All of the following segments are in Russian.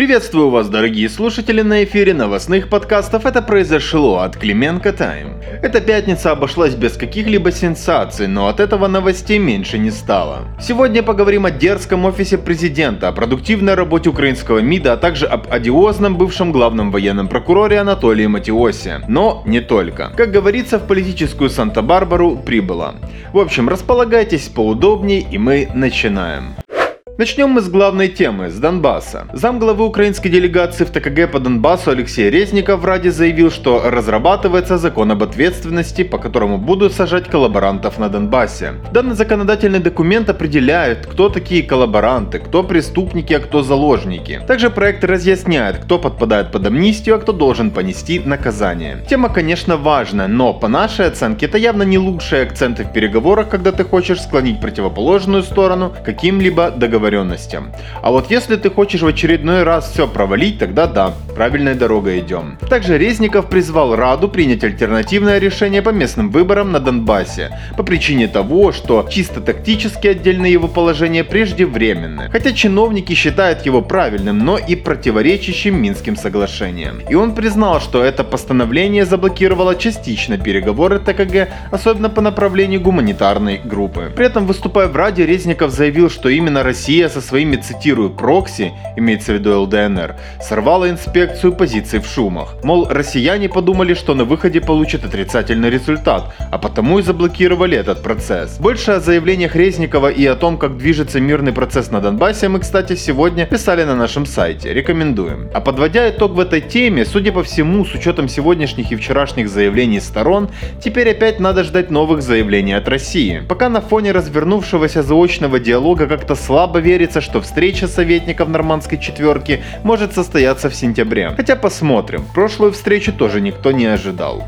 Приветствую вас, дорогие слушатели, на эфире новостных подкастов «Это произошло» от Клименко Тайм. Эта пятница обошлась без каких-либо сенсаций, но от этого новостей меньше не стало. Сегодня поговорим о дерзком офисе президента, о продуктивной работе украинского МИДа, а также об одиозном бывшем главном военном прокуроре Анатолии Матиосе. Но не только. Как говорится, в политическую Санта-Барбару прибыло. В общем, располагайтесь поудобнее и мы начинаем. Начнем мы с главной темы, с Донбасса. Замглавы украинской делегации в ТКГ по Донбассу Алексей Резников в Раде заявил, что разрабатывается закон об ответственности, по которому будут сажать коллаборантов на Донбассе. Данный законодательный документ определяет, кто такие коллаборанты, кто преступники, а кто заложники. Также проект разъясняет, кто подпадает под амнистию, а кто должен понести наказание. Тема, конечно, важна, но по нашей оценке это явно не лучшие акценты в переговорах, когда ты хочешь склонить противоположную сторону каким-либо договоренностям договоренностям. А вот если ты хочешь в очередной раз все провалить, тогда да, правильной дорогой идем. Также Резников призвал Раду принять альтернативное решение по местным выборам на Донбассе, по причине того, что чисто тактически отдельные его положения преждевременны. Хотя чиновники считают его правильным, но и противоречащим Минским соглашениям. И он признал, что это постановление заблокировало частично переговоры ТКГ, особенно по направлению гуманитарной группы. При этом, выступая в Раде, Резников заявил, что именно Россия Россия со своими, цитирую, прокси, имеется в виду ЛДНР, сорвала инспекцию позиций в шумах. Мол, россияне подумали, что на выходе получат отрицательный результат, а потому и заблокировали этот процесс. Больше о заявлениях Резникова и о том, как движется мирный процесс на Донбассе, мы, кстати, сегодня писали на нашем сайте. Рекомендуем. А подводя итог в этой теме, судя по всему, с учетом сегодняшних и вчерашних заявлений сторон, теперь опять надо ждать новых заявлений от России. Пока на фоне развернувшегося заочного диалога как-то слабо верится, что встреча советников нормандской четверки может состояться в сентябре. Хотя посмотрим, прошлую встречу тоже никто не ожидал.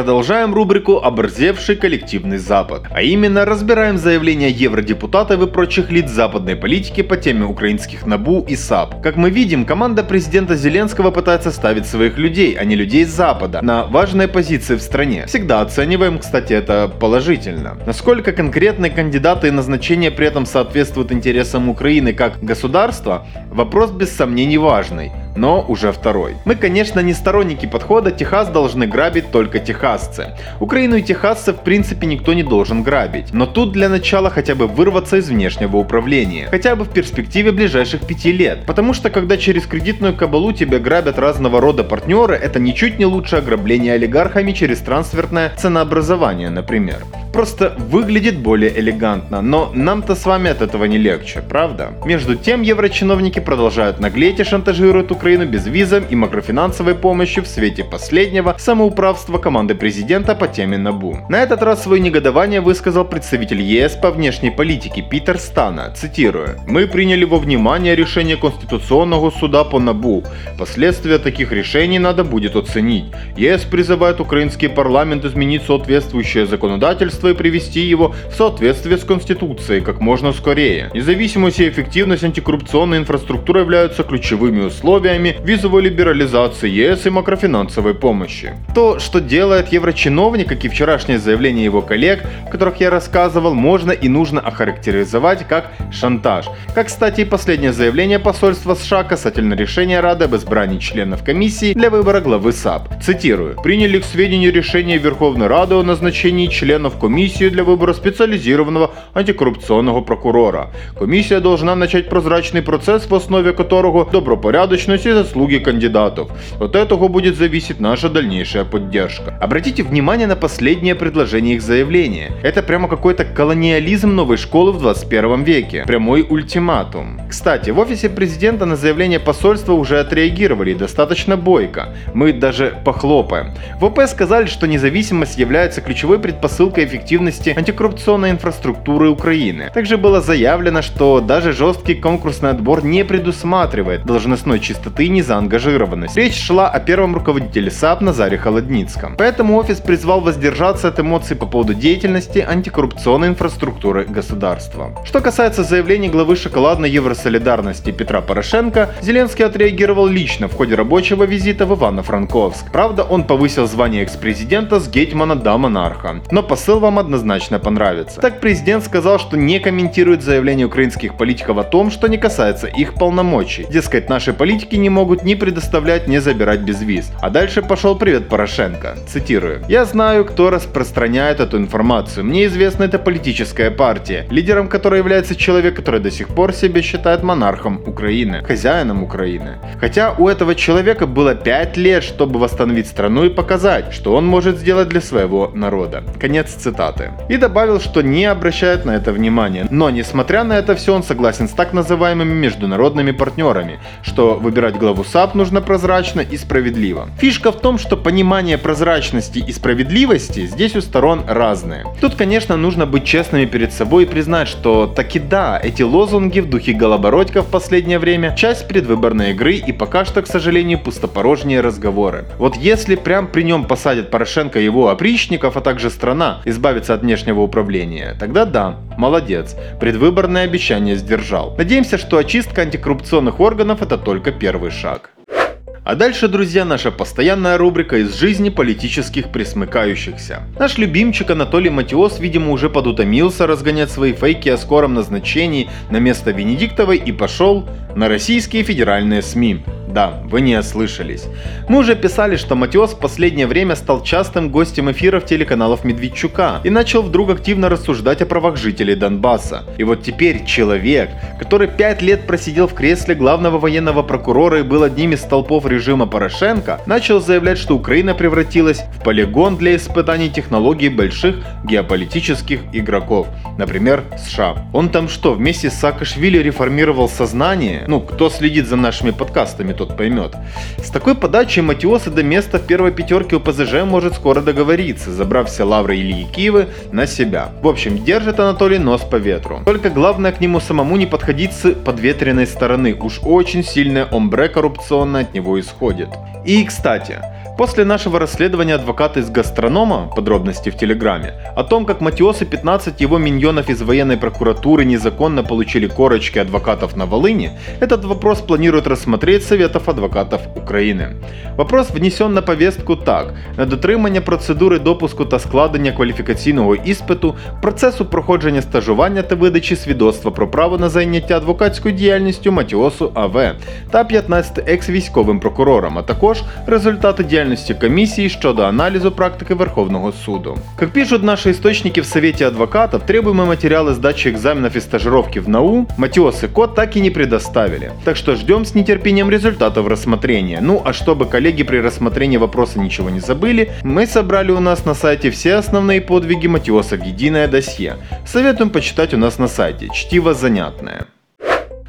Продолжаем рубрику «Оборзевший коллективный Запад». А именно, разбираем заявления евродепутатов и прочих лиц западной политики по теме украинских НАБУ и САП. Как мы видим, команда президента Зеленского пытается ставить своих людей, а не людей с Запада, на важные позиции в стране. Всегда оцениваем, кстати, это положительно. Насколько конкретные кандидаты и назначения при этом соответствуют интересам Украины как государства, вопрос без сомнений важный но уже второй. Мы, конечно, не сторонники подхода «Техас должны грабить только техасцы». Украину и техасцев в принципе никто не должен грабить, но тут для начала хотя бы вырваться из внешнего управления, хотя бы в перспективе ближайших пяти лет, потому что когда через кредитную кабалу тебя грабят разного рода партнеры, это ничуть не лучше ограбления олигархами через трансфертное ценообразование, например. Просто выглядит более элегантно, но нам-то с вами от этого не легче, правда? Между тем, еврочиновники продолжают наглеть и шантажируют безвизом и макрофинансовой помощью в свете последнего самоуправства команды президента по теме НАБУ. На этот раз свое негодование высказал представитель ЕС по внешней политике Питер Стана, цитирую. «Мы приняли во внимание решение Конституционного суда по НАБУ. Последствия таких решений надо будет оценить. ЕС призывает украинский парламент изменить соответствующее законодательство и привести его в соответствие с Конституцией как можно скорее. Независимость и эффективность антикоррупционной инфраструктуры являются ключевыми условиями условиями визовой либерализации ЕС и макрофинансовой помощи. То, что делает еврочиновник, как и вчерашнее заявление его коллег, о которых я рассказывал, можно и нужно охарактеризовать как шантаж. Как, кстати, и последнее заявление посольства США касательно решения Рады об избрании членов комиссии для выбора главы САП. Цитирую. «Приняли к сведению решение Верховной Рады о назначении членов комиссии для выбора специализированного антикоррупционного прокурора. Комиссия должна начать прозрачный процесс, в основе которого добропорядочность и заслуги кандидатов. От этого будет зависеть наша дальнейшая поддержка. Обратите внимание на последнее предложение их заявления. Это прямо какой-то колониализм новой школы в 21 веке. Прямой ультиматум. Кстати, в офисе президента на заявление посольства уже отреагировали достаточно бойко. Мы даже похлопаем. В ОП сказали, что независимость является ключевой предпосылкой эффективности антикоррупционной инфраструктуры Украины. Также было заявлено, что даже жесткий конкурсный отбор не предусматривает должностной чистоты высоты и незаангажированности. Речь шла о первом руководителе САП Назаре Холодницком. Поэтому офис призвал воздержаться от эмоций по поводу деятельности антикоррупционной инфраструктуры государства. Что касается заявлений главы шоколадной Евросолидарности Петра Порошенко, Зеленский отреагировал лично в ходе рабочего визита в Ивано-Франковск. Правда, он повысил звание экс-президента с гетьмана до монарха. Но посыл вам однозначно понравится. Так президент сказал, что не комментирует заявление украинских политиков о том, что не касается их полномочий. Дескать, наши политики не могут ни предоставлять, ни забирать безвиз. А дальше пошел привет Порошенко. Цитирую. «Я знаю, кто распространяет эту информацию. Мне известна эта политическая партия, лидером которой является человек, который до сих пор себя считает монархом Украины, хозяином Украины. Хотя у этого человека было 5 лет, чтобы восстановить страну и показать, что он может сделать для своего народа». Конец цитаты. И добавил, что не обращает на это внимания. Но, несмотря на это все, он согласен с так называемыми международными партнерами, что выбирать главу САП нужно прозрачно и справедливо. Фишка в том, что понимание прозрачности и справедливости здесь у сторон разные. Тут, конечно, нужно быть честными перед собой и признать, что таки да, эти лозунги в духе Голобородька в последнее время часть предвыборной игры и пока что, к сожалению, пустопорожние разговоры. Вот если прям при нем посадят Порошенко и его опричников, а также страна избавится от внешнего управления, тогда да, молодец, предвыборное обещание сдержал. Надеемся, что очистка антикоррупционных органов это только первый шаг. А дальше, друзья, наша постоянная рубрика из жизни политических присмыкающихся. Наш любимчик Анатолий Матиос, видимо, уже подутомился разгонять свои фейки о скором назначении на место Венедиктовой и пошел на российские федеральные СМИ. Да, вы не ослышались. Мы уже писали, что Матиос в последнее время стал частым гостем эфиров телеканалов Медведчука и начал вдруг активно рассуждать о правах жителей Донбасса. И вот теперь человек, который пять лет просидел в кресле главного военного прокурора и был одним из столпов режима Порошенко, начал заявлять, что Украина превратилась в полигон для испытаний технологий больших геополитических игроков, например, США. Он там что, вместе с Саакашвили реформировал сознание? Ну, кто следит за нашими подкастами, тот поймет. С такой подачей Матиоса до места в первой пятерке у ПЗЖ может скоро договориться, забрав все лавры Ильи Киевы на себя. В общем, держит Анатолий нос по ветру. Только главное к нему самому не подходить с подветренной стороны, уж очень сильное омбре коррупционное от него исходит. И, кстати, После нашего расследования адвоката из гастронома, подробности в Телеграме, о том, как Матиос и 15 его миньонов из военной прокуратуры незаконно получили корочки адвокатов на Волыне, этот вопрос планирует рассмотреть Советов адвокатов Украины. Вопрос внесен на повестку так. На дотримання процедури допуску та складення кваліфікаційного іспиту, процесу проходження стажування та видачі свідоцтва про право на зайняття адвокатською діяльністю Матіосу АВ та 15 екс-військовим прокурорам, а також результати діяльності комиссии щодо анализу практики Верховного суду. Как пишут наши источники в Совете адвокатов, требуемые материалы сдачи экзаменов и стажировки в НАУ Матиос и Кот так и не предоставили. Так что ждем с нетерпением результатов рассмотрения. Ну а чтобы коллеги при рассмотрении вопроса ничего не забыли, мы собрали у нас на сайте все основные подвиги Матиоса в единое досье. Советуем почитать у нас на сайте. Чтиво занятное.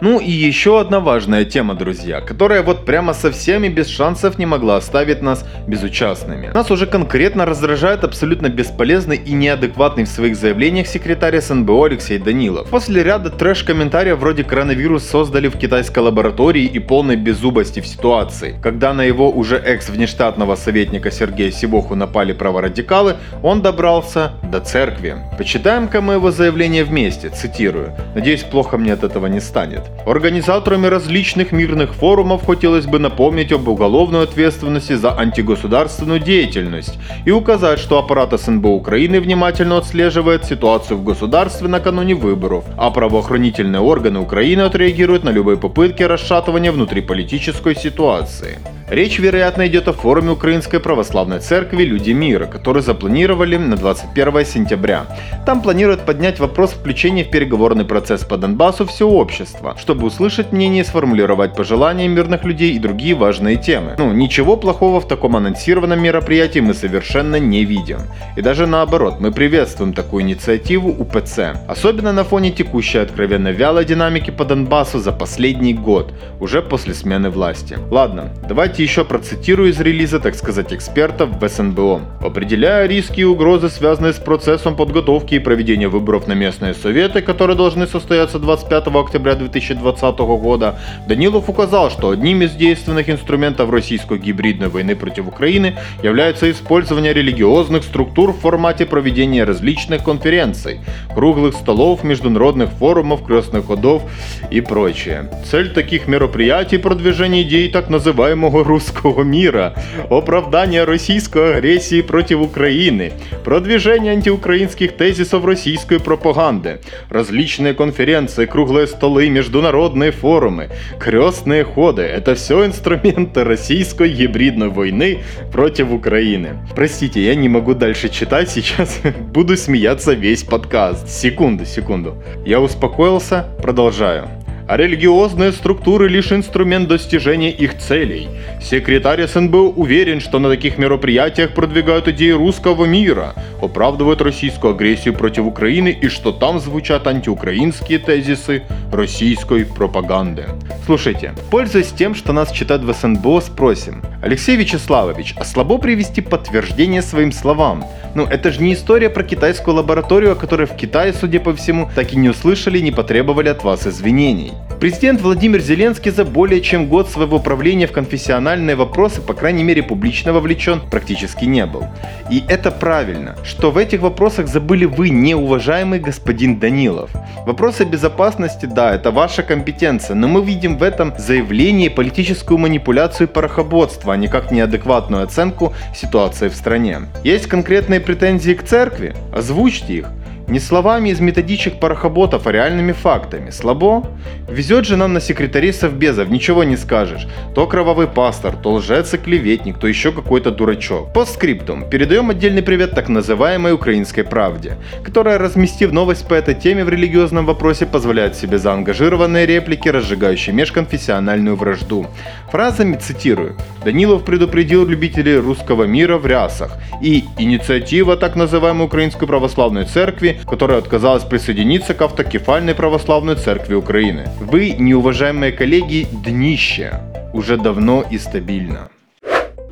Ну и еще одна важная тема, друзья, которая вот прямо совсем и без шансов не могла оставить нас безучастными. Нас уже конкретно раздражает абсолютно бесполезный и неадекватный в своих заявлениях секретарь СНБО Алексей Данилов. После ряда трэш-комментариев вроде коронавирус создали в китайской лаборатории и полной беззубости в ситуации. Когда на его уже экс-внештатного советника Сергея Сивоху напали праворадикалы, он добрался до церкви. Почитаем-ка мы его заявление вместе, цитирую. Надеюсь, плохо мне от этого не станет. Организаторами различных мирных форумов хотелось бы напомнить об уголовной ответственности за антигосударственную деятельность и указать, что аппарат СНБ Украины внимательно отслеживает ситуацию в государстве накануне выборов, а правоохранительные органы Украины отреагируют на любые попытки расшатывания внутриполитической ситуации. Речь, вероятно, идет о форуме Украинской Православной Церкви «Люди мира», который запланировали на 21 сентября. Там планируют поднять вопрос включения в переговорный процесс по Донбассу всего общества, чтобы услышать мнение сформулировать пожелания мирных людей и другие важные темы. Ну, ничего плохого в таком анонсированном мероприятии мы совершенно не видим. И даже наоборот, мы приветствуем такую инициативу УПЦ. Особенно на фоне текущей откровенно вялой динамики по Донбассу за последний год, уже после смены власти. Ладно, давайте Давайте еще процитирую из релиза, так сказать, экспертов в СНБО. Определяя риски и угрозы, связанные с процессом подготовки и проведения выборов на местные советы, которые должны состояться 25 октября 2020 года, Данилов указал, что одним из действенных инструментов российской гибридной войны против Украины является использование религиозных структур в формате проведения различных конференций, круглых столов, международных форумов, крестных ходов и прочее. Цель таких мероприятий – продвижение идей так называемого русского мира, оправдание российской агрессии против Украины, продвижение антиукраинских тезисов российской пропаганды, различные конференции, круглые столы, международные форумы, крестные ходы – это все инструменты российской гибридной войны против Украины. Простите, я не могу дальше читать, сейчас буду смеяться весь подкаст. Секунду, секунду. Я успокоился, продолжаю А религиозные структуры лишь инструмент достижения их целей. Секретарь СНБ уверен, что на таких мероприятиях продвигают идеи русского мира, оправдывают российскую агрессию против Украины и что там звучат антиукраинские тезисы российской пропаганды. Слушайте, пользуясь тем, что нас читают в СНБО, спросим. Алексей Вячеславович, а слабо привести подтверждение своим словам? Ну, это же не история про китайскую лабораторию, о которой в Китае, судя по всему, так и не услышали не потребовали от вас извинений. Президент Владимир Зеленский за более чем год своего правления в конфессиональные вопросы, по крайней мере публично вовлечен, практически не был. И это правильно, что в этих вопросах забыли вы, неуважаемый господин Данилов. Вопросы безопасности, да, это ваша компетенция, но мы видим в этом заявлении политическую манипуляцию и порохоботство, а никак неадекватную оценку ситуации в стране. Есть конкретные претензии к церкви? Озвучьте их. Не словами из методичек парохоботов, а реальными фактами. Слабо? Везет же нам на секретарей совбезов, ничего не скажешь. То кровавый пастор, то лжец и клеветник, то еще какой-то дурачок. По скриптум. Передаем отдельный привет так называемой украинской правде, которая, разместив новость по этой теме в религиозном вопросе, позволяет себе заангажированные реплики, разжигающие межконфессиональную вражду. Фразами цитирую. Данилов предупредил любителей русского мира в рясах. И инициатива так называемой Украинской Православной Церкви которая отказалась присоединиться к автокефальной православной церкви Украины. Вы, неуважаемые коллеги, днище. Уже давно и стабильно.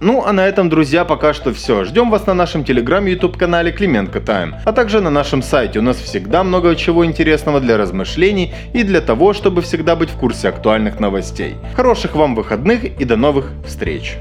Ну а на этом, друзья, пока что все. Ждем вас на нашем телеграм YouTube канале Клименко Тайм, а также на нашем сайте. У нас всегда много чего интересного для размышлений и для того, чтобы всегда быть в курсе актуальных новостей. Хороших вам выходных и до новых встреч!